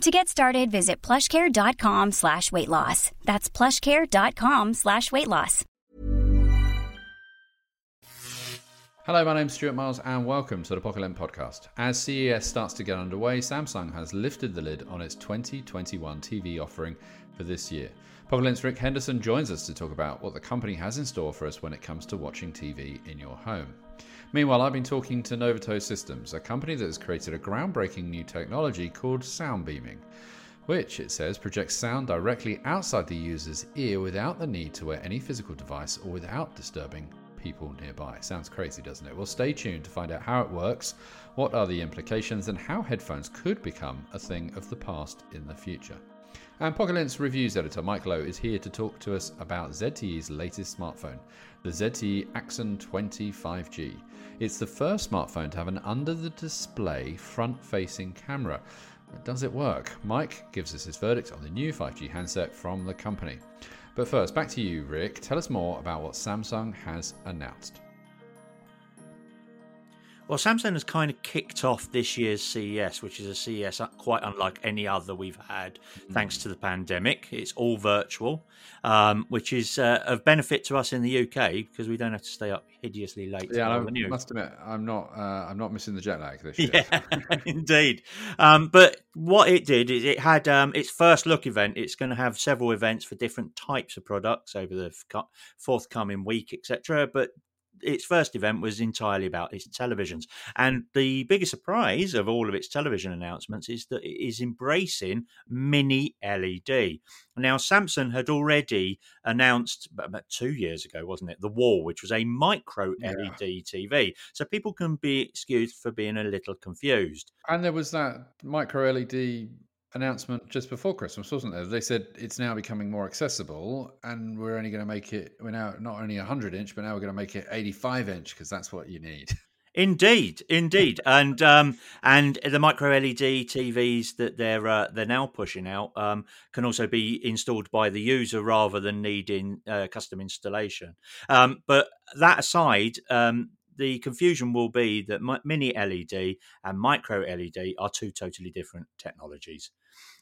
To get started, visit plushcare.com slash weight loss. That's plushcare.com slash weight loss. Hello, my name's Stuart Miles and welcome to the Pocket-lint Podcast. As CES starts to get underway, Samsung has lifted the lid on its 2021 TV offering for this year. Pocket-lint's Rick Henderson joins us to talk about what the company has in store for us when it comes to watching TV in your home. Meanwhile, I've been talking to Noveto Systems, a company that has created a groundbreaking new technology called sound beaming, which, it says, projects sound directly outside the user's ear without the need to wear any physical device or without disturbing people nearby. Sounds crazy, doesn't it? Well, stay tuned to find out how it works, what are the implications, and how headphones could become a thing of the past in the future. And Pocket reviews editor Mike Lowe is here to talk to us about ZTE's latest smartphone, the ZTE Axon 20 5G. It's the first smartphone to have an under the display front facing camera. Does it work? Mike gives us his verdict on the new 5G handset from the company. But first, back to you, Rick. Tell us more about what Samsung has announced. Well, Samsung has kind of kicked off this year's CES, which is a CES quite unlike any other we've had, mm. thanks to the pandemic. It's all virtual, um, which is uh, of benefit to us in the UK because we don't have to stay up hideously late. Yeah, I must admit, I'm not, uh, I'm not missing the jet lag this year. Yeah, indeed. Um, but what it did is it had um, its first look event. It's going to have several events for different types of products over the forthcoming week, etc. But its first event was entirely about its televisions. And the biggest surprise of all of its television announcements is that it is embracing mini LED. Now, Samsung had already announced about two years ago, wasn't it, the Wall, which was a micro LED yeah. TV. So people can be excused for being a little confused. And there was that micro LED announcement just before Christmas, wasn't there? They said it's now becoming more accessible, and we're only going to make it. We're now not only 100 inch, but now we're going to make it 85 inch because that's what you need. Indeed, indeed, and um, and the micro LED TVs that they're uh, they're now pushing out um, can also be installed by the user rather than needing uh, custom installation. Um, but that aside, um, the confusion will be that mini LED and micro LED are two totally different technologies.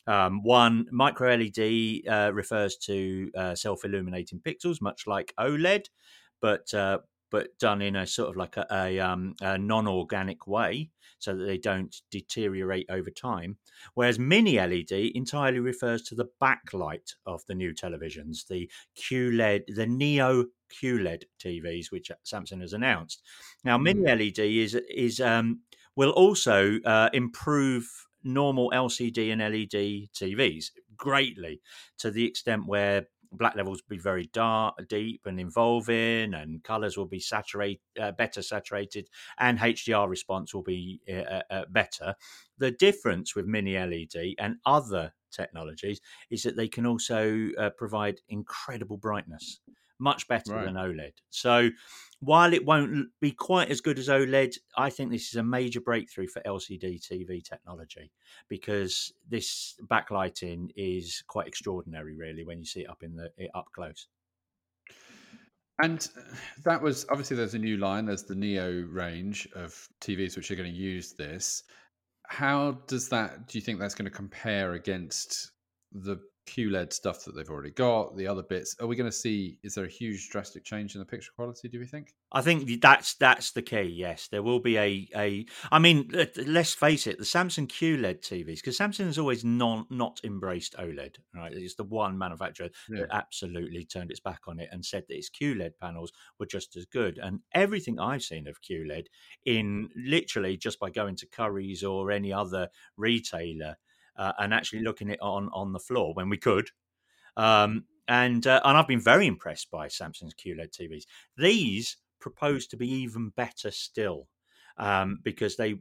Um, one, micro LED uh, refers to uh, self illuminating pixels, much like OLED, but uh, but done in a sort of like a, a, um, a non organic way so that they don't deteriorate over time. Whereas mini LED entirely refers to the backlight of the new televisions, the QLED, the Neo QLED TVs, which Samsung has announced. Now, mini mm. LED is is um, will also uh, improve normal LCD and LED TVs greatly to the extent where black levels will be very dark, deep, and involving, and colors will be saturated, uh, better saturated, and HDR response will be uh, uh, uh, better. The difference with mini LED and other technologies is that they can also uh, provide incredible brightness much better right. than OLED. So while it won't be quite as good as OLED, I think this is a major breakthrough for LCD TV technology because this backlighting is quite extraordinary, really, when you see it up in the up close. And uh, that was obviously there's a new line. There's the Neo range of TVs which are going to use this. How does that? Do you think that's going to compare against the QLED stuff that they've already got, the other bits. Are we going to see? Is there a huge drastic change in the picture quality? Do we think? I think that's that's the key. Yes, there will be a a. I mean, let's face it, the Samsung QLED TVs because Samsung has always non not embraced OLED. Right, it's the one manufacturer yeah. that absolutely turned its back on it and said that its QLED panels were just as good. And everything I've seen of QLED in literally just by going to Currys or any other retailer uh, and actually looking it on on the floor when we could. Um, and uh, and I've been very impressed by Samsung's QLED TVs. These propose to be even better still. um, because they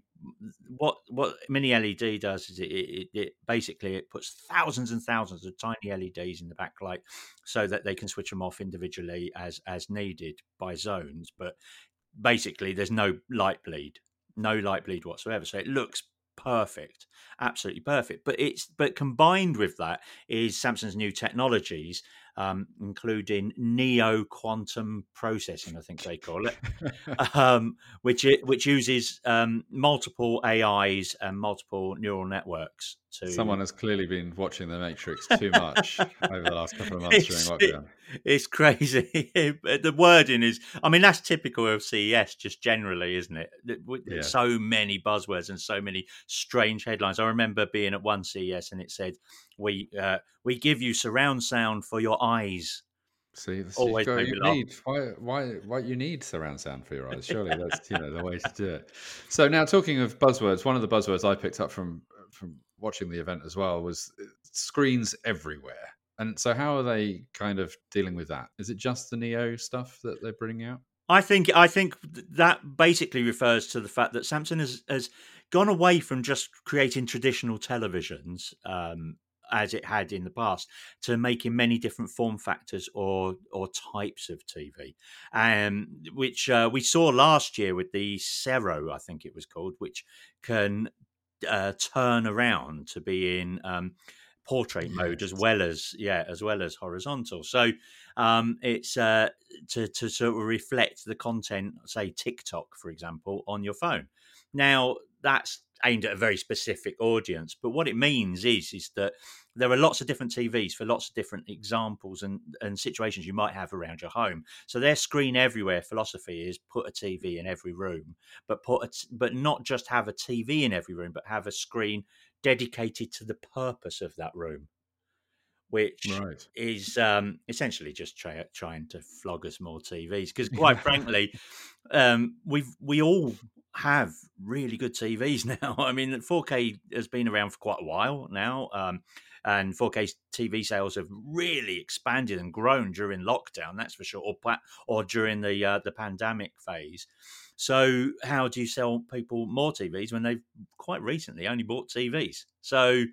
what what mini LED does is it, it, it, basically it puts thousands and thousands of tiny LEDs in the backlight so that they can switch them off individually as as needed by zones. But basically, there's no light bleed, no light bleed whatsoever. So it looks perfect, absolutely perfect. But it's but combined with that is Samsung's new technologies, um, including neo quantum processing, I think they call it, um, which it, which uses um, multiple AIs and multiple neural networks. To someone has clearly been watching The Matrix too much over the last couple of months during lockdown. It, it's crazy. the wording is, I mean, that's typical of CES, just generally, isn't it? Yeah. So many buzzwords and so many strange headlines. I remember being at one CES and it said, "We uh, we give you surround sound for your eyes. See, this Always got, you need why why why you need surround sound for your eyes. Surely that's you know the way to do it. So now talking of buzzwords, one of the buzzwords I picked up from from watching the event as well was uh, screens everywhere. And so how are they kind of dealing with that? Is it just the Neo stuff that they're bringing out? I think I think that basically refers to the fact that Samsung has has gone away from just creating traditional televisions um, as it had in the past to making many different form factors or or types of TV, um, which uh, we saw last year with the Sero, I think it was called, which can uh, turn around to be in um, portrait yes. mode as well as yeah as well as horizontal. So um, it's uh, to to sort of reflect the content, say TikTok, for example, on your phone. Now that's aimed at a very specific audience. But what it means is is that there are lots of different TVs for lots of different examples and, and situations you might have around your home. So their screen everywhere philosophy is put a TV in every room, but put a, but not just have a TV in every room, but have a screen dedicated to the purpose of that room which right. is um, essentially just try, trying to flog us more TVs. Because quite frankly, um, we've we all have really good TVs now. I mean, 4K has been around for quite a while now. Um, and 4K TV sales have really expanded and grown during lockdown, that's for sure, or or during the uh, the pandemic phase. So, how do you sell people more TVs when they've quite recently only bought TVs? So,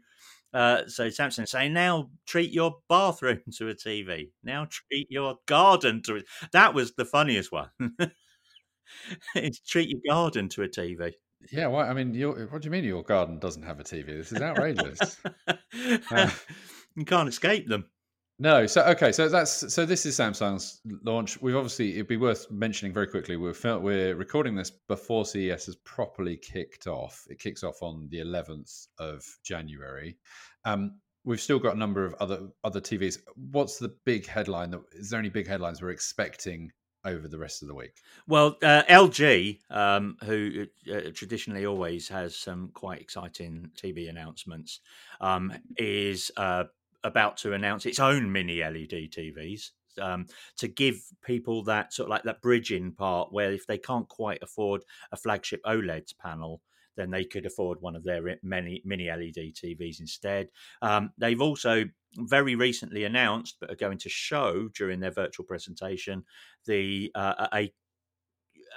uh, so Samsung saying now treat your bathroom to a TV. Now treat your garden to it. That was the funniest one. it's treat your garden to a TV. Yeah, well, I mean, what do you mean your garden doesn't have a TV? This is outrageous. uh, you can't escape them. No, so okay, so that's so this is Samsung's launch. We've obviously it'd be worth mentioning very quickly. We're we're recording this before CES has properly kicked off. It kicks off on the 11th of January. Um, we've still got a number of other other TVs. What's the big headline? That is there any big headlines we're expecting over the rest of the week? Well, uh, LG, um, who uh, traditionally always has some quite exciting TV announcements, um, is uh, about to announce its own mini LED TVs. Um, to give people that sort of like that bridging part where if they can't quite afford a flagship OLED panel, then they could afford one of their many mini LED TVs instead. Um, they've also very recently announced, but are going to show during their virtual presentation, the uh, a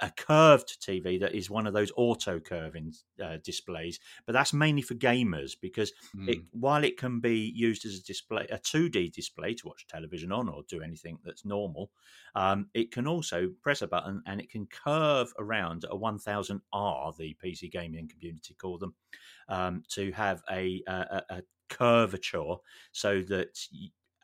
a curved TV that is one of those auto curving uh, displays, but that's mainly for gamers because mm. it, hmm. while it can be used as a display, a 2D display to watch television on or do anything that's normal, um, it can also press a button and it can curve around a 1000R, the PC gaming community call them, um, to have a, a, a curvature so that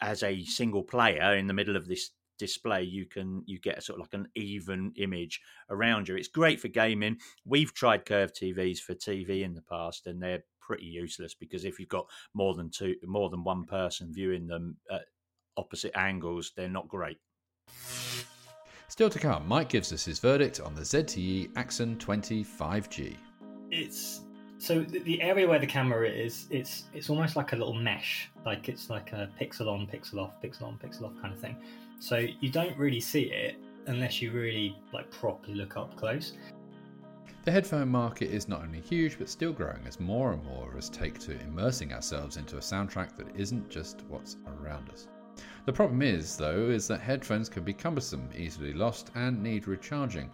as a single player in the middle of this display you can you get a sort of like an even image around you. It's great for gaming. We've tried curved tvs for tv in the past and they're pretty useless because if you've got more than two more than one person viewing them at opposite angles they're not great. Still to come mike gives us his verdict on the zte axon 25g it's so the area where the camera is it's it's almost like a little mesh. Like it's like a pixel on pixel off pixel on pixel off kind of thing so you don't really see it unless you really like properly look up close. The headphone market is not only huge but still growing as more and more of us take to immersing ourselves into a soundtrack that isn't just what's around us. The problem is, though, is that headphones can be cumbersome, easily lost, and need recharging.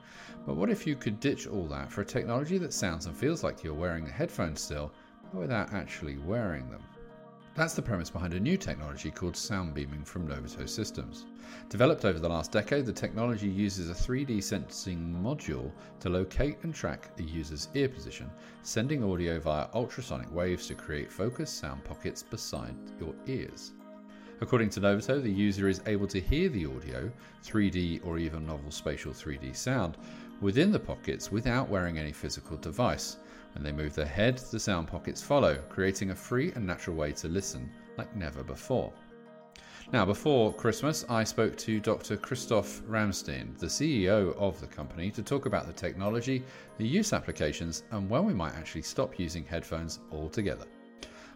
But what if you could ditch all that for a technology that sounds and feels like you're wearing the headphones still, but without actually wearing them? That's the premise behind a new technology called sound beaming from Noveto Systems. Developed over the last decade, the technology uses a 3D sensing module to locate and track a user's ear position, sending audio via ultrasonic waves to create focused sound pockets beside your ears. According to Noveto, the user is able to hear the audio, 3D or even novel spatial 3D sound, within the pockets without wearing any physical device. When they move their head, the sound pockets follow, creating a free and natural way to listen like never before. Now, before Christmas, I spoke to Dr. Christophe Ramstein, the CEO of the company, to talk about the technology, the use applications, and when we might actually stop using headphones altogether.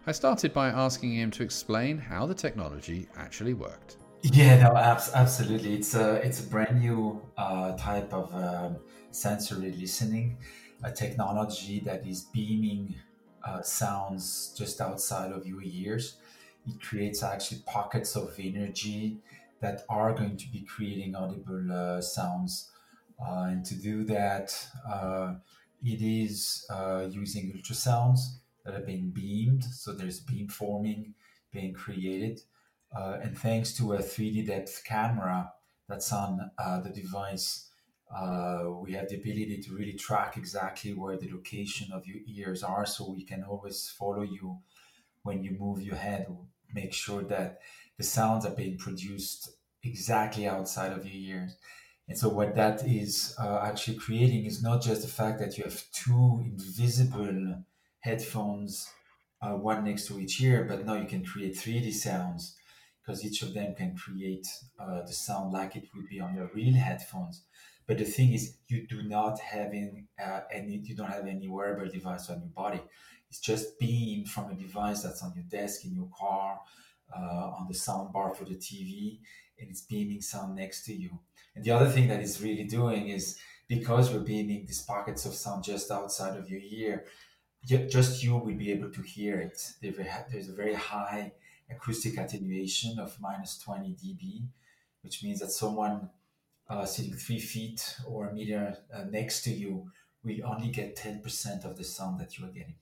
I started by asking him to explain how the technology actually worked. Yeah, no, absolutely. It's a it's a brand new uh, type of um, sensory listening a technology that is beaming uh, sounds just outside of your ears. It creates actually pockets of energy that are going to be creating audible uh, sounds. Uh, and to do that, uh, it is uh, using ultrasounds that are being beamed. So there's beam forming being created. Uh, and thanks to a 3D depth camera that's on the device, uh, we have the ability to really track exactly where the location of your ears are so we can always follow you when you move your head. Make sure that the sounds are being produced exactly outside of your ears. And so what that is uh, actually creating is not just the fact that you have two invisible headphones uh, one next to each ear but now you can create 3d sounds because each of them can create uh, the sound like it would be on your real headphones but the thing is, you do not having uh, any, you don't have any wearable device on your body. It's just beam from a device that's on your desk in your car, uh, on the sound bar for the TV, and it's beaming sound next to you. And the other thing that it's really doing is because we're beaming these pockets of sound just outside of your ear, just you will be able to hear it. There's a very high acoustic attenuation of minus 20 dB, which means that someone uh, sitting three feet or a meter uh, next to you will only get 10% of the sound that you are getting.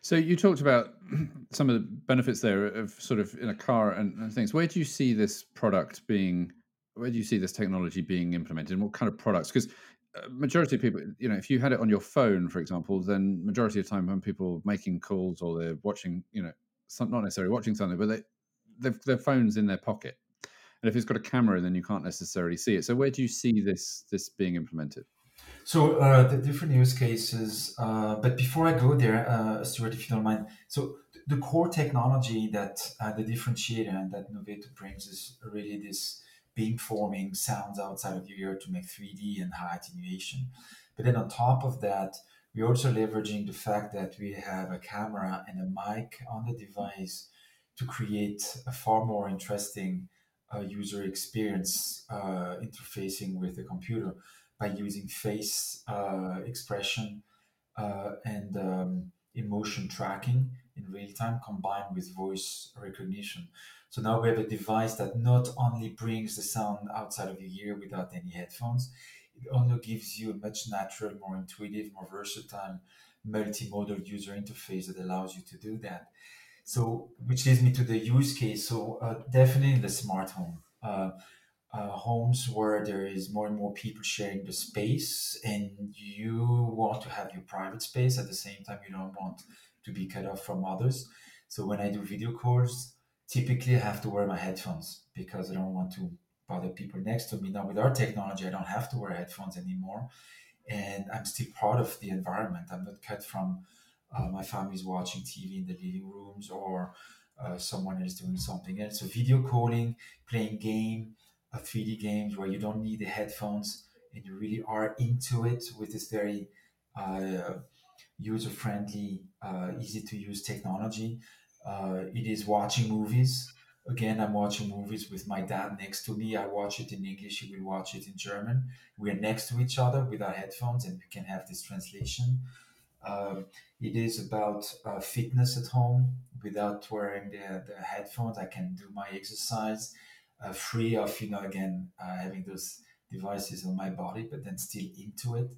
So you talked about some of the benefits there of sort of in a car and, and, things. Where do you see this product being? Where do you see this technology being implemented? And what kind of products? Because uh, majority of people, you know, if you had it on your phone, for example, then majority of the time when people are making calls or they're watching, you know, some, not necessarily watching something, but they, their phones in their pocket and if it's got a camera, then you can't necessarily see it. So where do you see this this being implemented? So uh, the different use cases, uh, but before I go there, uh, Stuart, if you don't mind, so the core technology that uh, the differentiator and that Noveto brings is really this beam forming sounds outside of your ear to make 3D and high attenuation. But then on top of that, we're also leveraging the fact that we have a camera and a mic on the device to create a far more interesting uh, user experience uh, interfacing with the computer by using face uh, expression uh, and um, emotion tracking in real time combined with voice recognition. So now we have a device that not only brings the sound outside of your ear without any headphones, it also gives you a much natural, more intuitive, more versatile, multimodal user interface that allows you to do that. So, which leads me to the use case. So, uh, definitely in the smart home, uh, uh, homes where there is more and more people sharing the space, and you want to have your private space at the same time. You don't want to be cut off from others. So, when I do video calls, typically I have to wear my headphones because I don't want to bother people next to me. Now, with our technology, I don't have to wear headphones anymore, and I'm still part of the environment. I'm not cut from uh, my family's watching TV in the living rooms or uh, someone is doing something else. So video calling, playing game, uh, 3D games where you don't need the headphones and you really are into it with this very uh, user-friendly, uh, easy-to-use technology. Uh, it is watching movies. Again, I'm watching movies with my dad next to me. I watch it in English. He will watch it in German. We are next to each other with our headphones, and we can have this translation. Um, it is about uh, fitness at home without wearing the, the headphones. I can do my exercise uh, free of, you know, again, uh, having those devices on my body, but then still into it.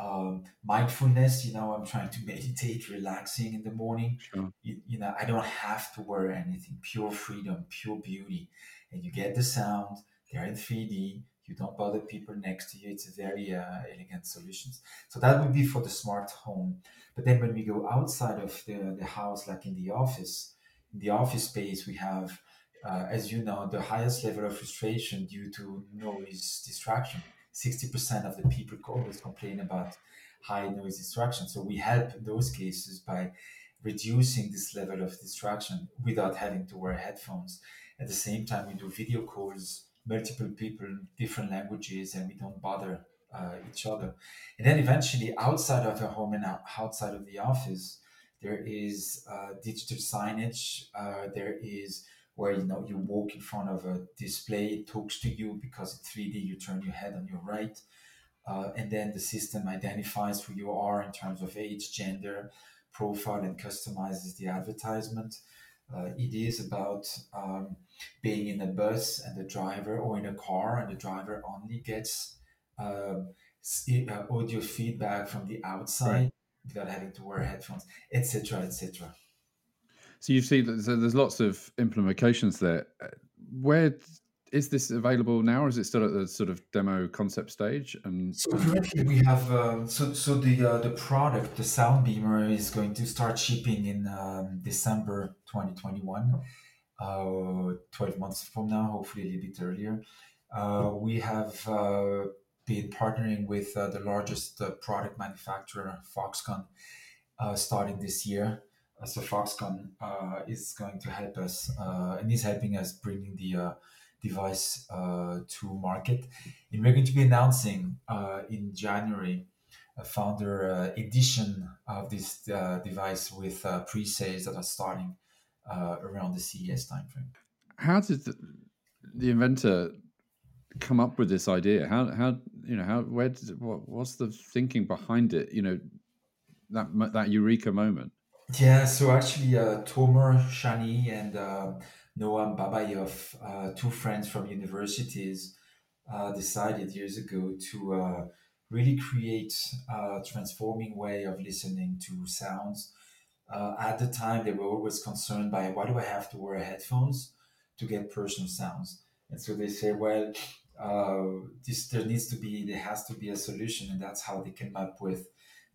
Um, mindfulness, you know, I'm trying to meditate, relaxing in the morning. Sure. You, you know, I don't have to wear anything, pure freedom, pure beauty. And you get the sound, they're in 3D, you don't bother people next to you. It's a very uh, elegant solutions. So that would be for the smart home. But then when we go outside of the, the house, like in the office, in the office space, we have, uh, as you know, the highest level of frustration due to noise distraction. 60% of the people always complain about high noise distraction. So we help in those cases by reducing this level of distraction without having to wear headphones. At the same time, we do video calls multiple people, in different languages, and we don't bother uh, each other. And then eventually, outside of the home and outside of the office, there is uh, digital signage. Uh, there is where you know you walk in front of a display, it talks to you because it's 3D you turn your head on your right, uh, and then the system identifies who you are in terms of age, gender, profile, and customizes the advertisement. Uh, it is about um, being in a bus and the driver, or in a car and the driver only gets um, uh, audio feedback from the outside right. without having to wear headphones, etc., etc. So you see so there's lots of implementations there. Uh, where is this available now, or is it still at the sort of demo concept stage? And so currently we have uh, so so the uh, the product, the Soundbeamer, is going to start shipping in um, December 2021, uh, 12 months from now, hopefully a little bit earlier. Uh, we have uh, been partnering with uh, the largest product manufacturer, Foxconn, starting this year. so Foxconn is going to help us and is helping us bringing the device uh, to market. And we're going to be announcing uh, in January a founder uh, edition of this uh, device with uh, pre-sales that are starting uh, around the CES timeframe. How did the, the, inventor come up with this idea? How how you know how where did it, what what's the thinking behind it? You know that that eureka moment. Yeah, so actually, Tomer Shani and Noam Babayov, uh, two friends from universities, uh, decided years ago to uh, really create a transforming way of listening to sounds. Uh, at the time, they were always concerned by why do I have to wear headphones to get personal sounds? And so they say, well, uh, this there needs to be there has to be a solution, and that's how they came up with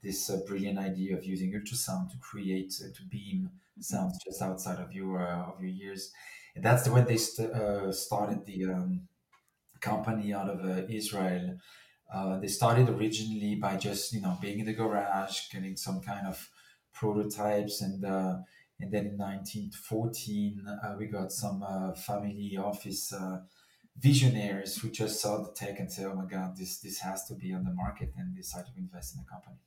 this uh, brilliant idea of using ultrasound to create to beam sounds just outside of your uh, of your ears. And that's the when they st- uh, started the um, company out of uh, Israel. Uh, they started originally by just you know being in the garage, getting some kind of prototypes, and uh, and then in 1914 uh, we got some uh, family office visionaries who just saw the tech and said, "Oh my God, this this has to be on the market," and decided to invest in the company.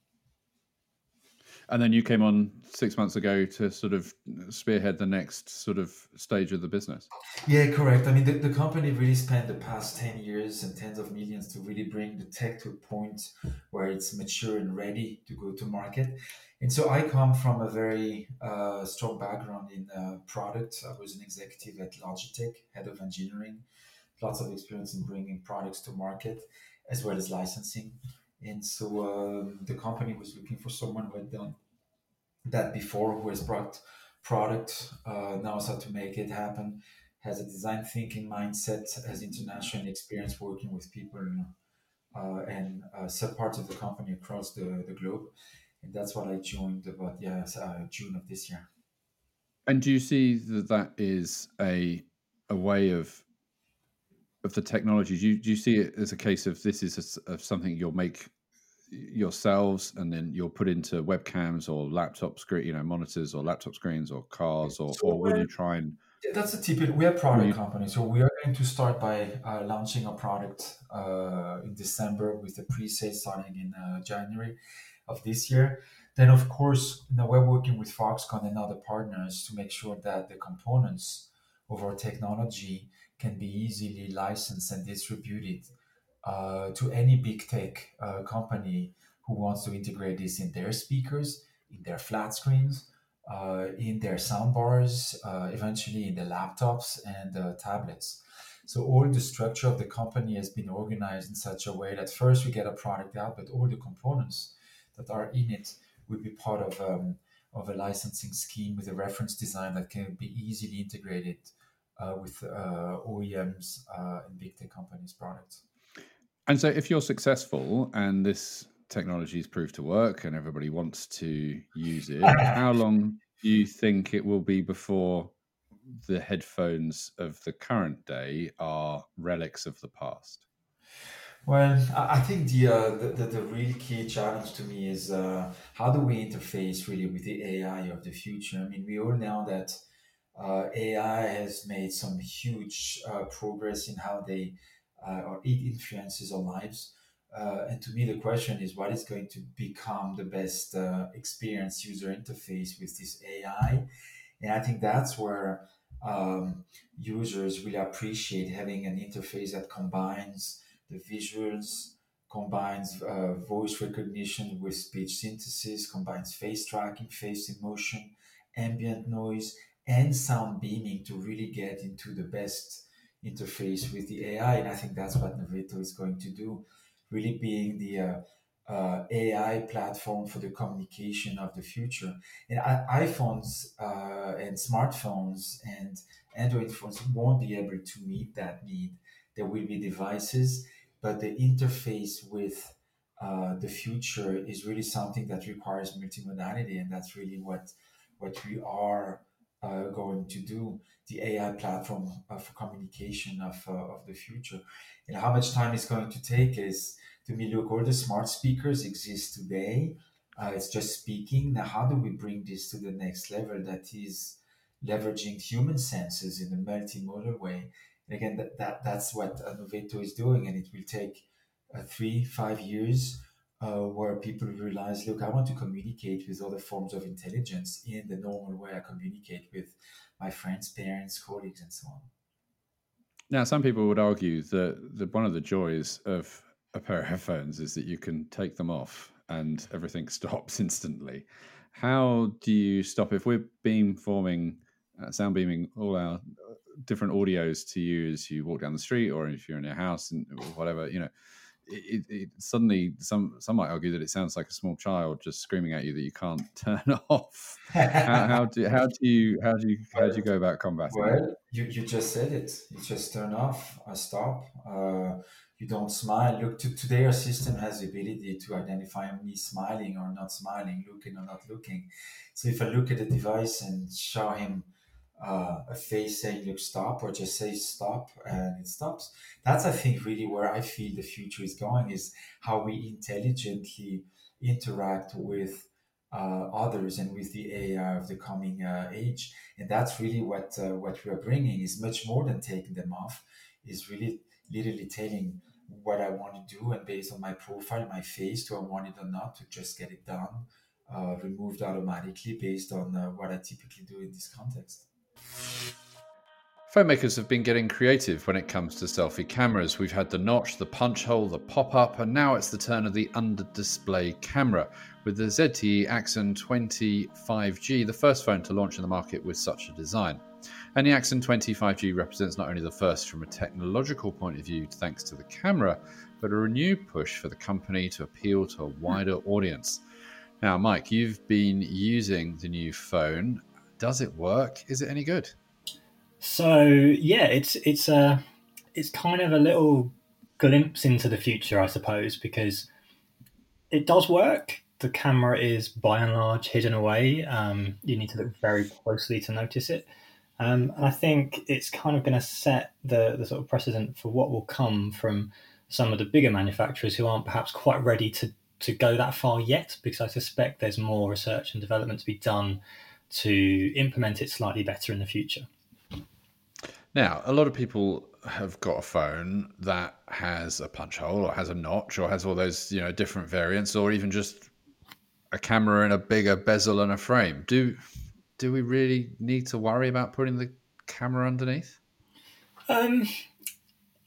And then you came on six months ago to sort of spearhead the next sort of stage of the business. Yeah, correct. I mean, the, the company really spent the past 10 years and tens of millions to really bring the tech to a point where it's mature and ready to go to market. And so I come from a very uh, strong background in uh, product. I was an executive at Logitech, head of engineering, lots of experience in bringing products to market as well as licensing. And so um, the company was looking for someone who had done that before, who has brought product, uh, knows how to make it happen, has a design thinking mindset, has international experience working with people uh, and uh, sub parts of the company across the, the globe. And that's what I joined about yeah, uh, June of this year. And do you see that that is a a way of of the technology, do you, do you see it as a case of this is a, of something you'll make yourselves and then you'll put into webcams or laptop screen, you know, monitors or laptop screens or cars, or, so or will you try and? That's a typical. We are a product you... company, so we are going to start by uh, launching a product uh, in December with the pre-sale starting in uh, January of this year. Then, of course, you know, we're working with Foxconn and other partners to make sure that the components of our technology can be easily licensed and distributed uh, to any big tech uh, company who wants to integrate this in their speakers in their flat screens, uh, in their soundbars, uh, eventually in the laptops and uh, tablets. So all the structure of the company has been organized in such a way that first we get a product out, but all the components that are in it will be part of um, of a licensing scheme with a reference design that can be easily integrated with uh, OEMs uh, and big tech companies' products. And so, if you're successful and this technology is proved to work and everybody wants to use it, how long do you think it will be before the headphones of the current day are relics of the past? Well, I think the, uh, the, the, the real key challenge to me is uh, how do we interface really with the AI of the future? I mean, we all know that uh, AI has made some huge uh, progress in how they uh, or it influences our lives. Uh, and to me, the question is what is going to become the best experience user interface with this AI? And I think that's where um, users will appreciate having an interface that combines the visuals, combines uh, voice recognition with speech synthesis, combines face tracking, face emotion, ambient noise, and sound beaming to really get into the best interface with the AI. And I think that's what Noveto is going to do, really being the uh, uh, AI platform for the communication of the future. And iPhones uh, and smartphones and Android phones won't be able to meet that need. There will be devices, but the interface with uh, the future is really something that requires multimodality, and that's really what what we are uh, going to do. The AI platform uh, for communication of uh, of the future, and how much time it's going to take is to me, look, all the smart speakers exist today. Uh, it's just speaking. Now, how do we bring this to the next level that is leveraging human senses in a multimodal way? And again, that, that that's what Noveto is doing, and it will take uh, three, five years uh, where people realize, look, I want to communicate with other forms of intelligence in the normal way I communicate with my friends, parents, colleagues, and so on. Now, some people would argue that the, one of the joys of a pair of headphones is that you can take them off and everything stops instantly. How do you stop if we're beam forming, uh, sound beaming all our uh, different audios to you as you walk down the street or if you're in your house and whatever, you know, it, it, suddenly some some might argue that it sounds like a small child just screaming at you that you can't turn off. how, how, do how do you how do you how do you go about combating? Well, you, you just said it. You just turn off, I stop. Uh, you don't smile. Look, to, today our system has the ability to identify me smiling or not smiling, looking or not looking. So if I look at the device and show him uh, a face saying look stop or just say stop and it stops that's i think really where i feel the future is going is how we intelligently interact with uh, others and with the ai of the coming uh, age and that's really what uh, what we are bringing is much more than taking them off is really literally telling what I want to do, and based on my profile, my face, do I want it or not, to just get it done, uh, removed automatically based on uh, what I typically do in this context. Phone makers have been getting creative when it comes to selfie cameras. We've had the notch, the punch hole, the pop up, and now it's the turn of the under display camera with the ZTE Axon 20 5G, the first phone to launch in the market with such a design. And the Axon 20 5G represents not only the first from a technological point of view thanks to the camera, but a renewed push for the company to appeal to a wider audience. Now, Mike, you've been using the new phone. Does it work? Is it any good? So yeah, it's it's a it's kind of a little glimpse into the future, I suppose, because it does work. The camera is by and large hidden away. Um, you need to look very closely to notice it. Um, and I think it's kind of going to set the, the sort of precedent for what will come from some of the bigger manufacturers who aren't perhaps quite ready to, to go that far yet, because I suspect there's more research and development to be done to implement it slightly better in the future. Now, a lot of people have got a phone that has a punch hole or has a notch or has all those, you know, different variants or even just a camera in a bigger bezel and a frame. Do do we really need to worry about putting the camera underneath? Um,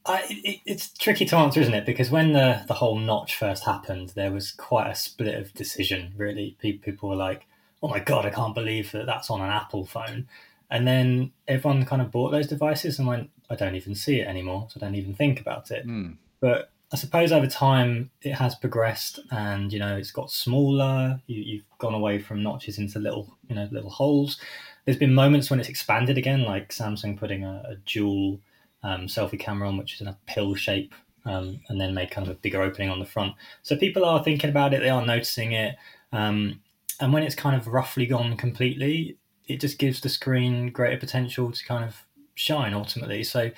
I, it, it's tricky to answer, isn't it? Because when the, the whole notch first happened, there was quite a split of decision, really. People were like, "Oh my god, I can't believe that that's on an Apple phone." And then everyone kind of bought those devices and went, "I don't even see it anymore, so I don't even think about it." Mm. But I suppose over time it has progressed, and you know it's got smaller. You, you've gone away from notches into little, you know, little holes. There's been moments when it's expanded again, like Samsung putting a, a dual um, selfie camera on, which is in a pill shape, um, and then made kind of a bigger opening on the front. So people are thinking about it, they are noticing it. Um, and when it's kind of roughly gone completely, it just gives the screen greater potential to kind of shine ultimately. So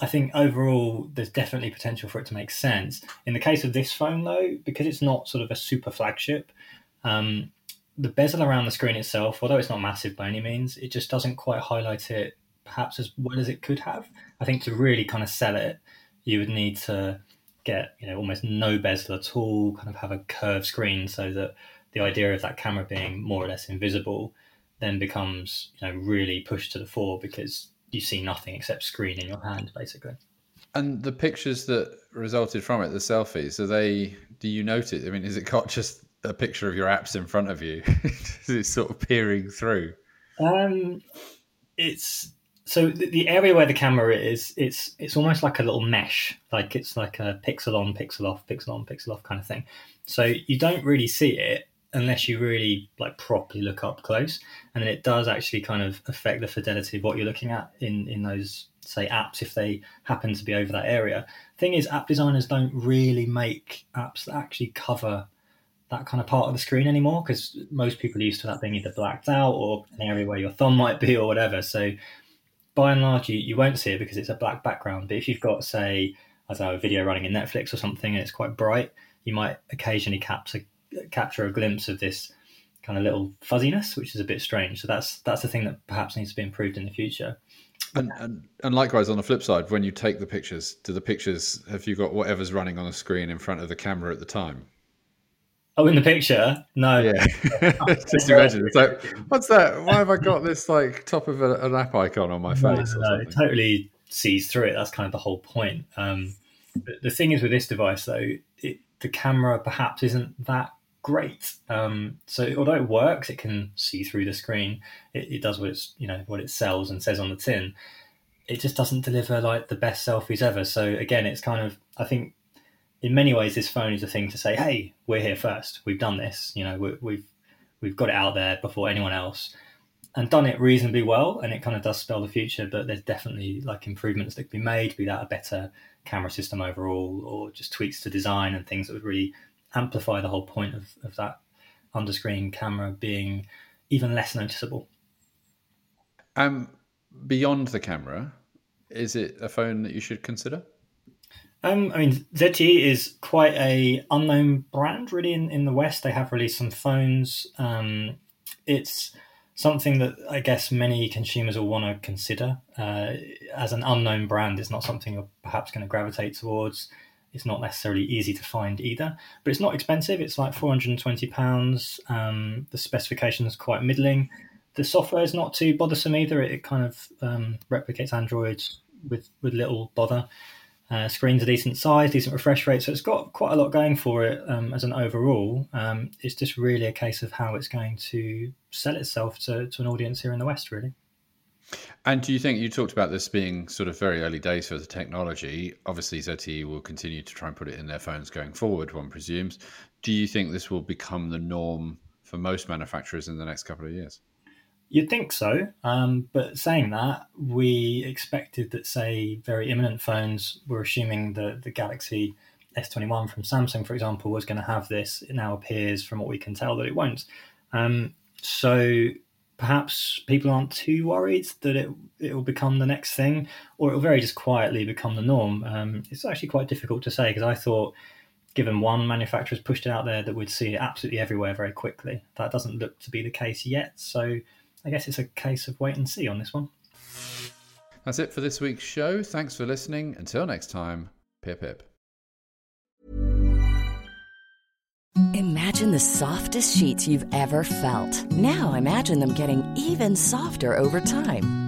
I think overall there's definitely potential for it to make sense. In the case of this phone though, because it's not sort of a super flagship, um, the bezel around the screen itself, although it's not massive by any means, it just doesn't quite highlight it perhaps as well as it could have. I think to really kind of sell it, you would need to get you know almost no bezel at all, kind of have a curved screen so that the idea of that camera being more or less invisible then becomes you know really pushed to the fore because you see nothing except screen in your hand basically. And the pictures that resulted from it, the selfies, are they? Do you notice? I mean, is it got just a picture of your apps in front of you? is it sort of peering through? Um, it's so the, the area where the camera is, it's it's almost like a little mesh, like it's like a pixel on, pixel off, pixel on, pixel off kind of thing. So you don't really see it unless you really like properly look up close, and then it does actually kind of affect the fidelity of what you're looking at in in those say apps if they happen to be over that area. Thing is, app designers don't really make apps that actually cover that kind of part of the screen anymore because most people are used to that being either blacked out or an area where your thumb might be or whatever. So by and large, you, you won't see it because it's a black background. But if you've got, say, as I don't video running in Netflix or something and it's quite bright, you might occasionally capture capture a glimpse of this kind of little fuzziness, which is a bit strange. So that's that's the thing that perhaps needs to be improved in the future. And, and, and likewise on the flip side, when you take the pictures, do the pictures have you got whatever's running on the screen in front of the camera at the time? Oh, in the picture? No. Yeah. Just imagine. It's like, what's that? Why have I got this like top of a, an app icon on my face? No, no, no, it totally sees through it. That's kind of the whole point. Um, the thing is with this device, though, it, the camera perhaps isn't that great. Um, so although it works, it can see through the screen. It, it, does what it's you know what it sells and says on the tin. It just doesn't deliver like the best selfies ever. So again, it's kind of I think in many ways, this phone is a thing to say, "Hey, we're here first. We've done this. You know, we we've, we've got it out there before anyone else, and done it reasonably well. And it kind of does spell the future. But there's definitely like improvements that can be made, be that a better camera system overall, or just tweaks to design and things that would really amplify the whole point of, of that underscreen camera being even less noticeable. Um, beyond the camera, is it a phone that you should consider? Um, I mean, ZTE is quite a unknown brand, really. In, in the West, they have released some phones. Um, it's something that I guess many consumers will want to consider. Uh, as an unknown brand, it's not something you're perhaps going to gravitate towards. It's not necessarily easy to find either, but it's not expensive. It's like four hundred and twenty pounds. Um, the specification is quite middling. The software is not too bothersome either. It, it kind of um, replicates Android with with little bother. Uh, screen's a decent size, decent refresh rate, so it's got quite a lot going for it um, as an overall. Um, it's just really a case of how it's going to sell itself to, to an audience here in the West, really. And do you think you talked about this being sort of very early days for the technology? Obviously, ZTE will continue to try and put it in their phones going forward, one presumes. Do you think this will become the norm for most manufacturers in the next couple of years? You'd think so, um, but saying that, we expected that, say, very imminent phones, we're assuming that the Galaxy S21 from Samsung, for example, was going to have this. It now appears, from what we can tell, that it won't. Um, so perhaps people aren't too worried that it it will become the next thing, or it will very just quietly become the norm. Um, it's actually quite difficult to say because I thought, given one manufacturer's pushed it out there, that we'd see it absolutely everywhere very quickly. That doesn't look to be the case yet. So I guess it's a case of wait and see on this one. That's it for this week's show. Thanks for listening. Until next time, pip pip. Imagine the softest sheets you've ever felt. Now imagine them getting even softer over time.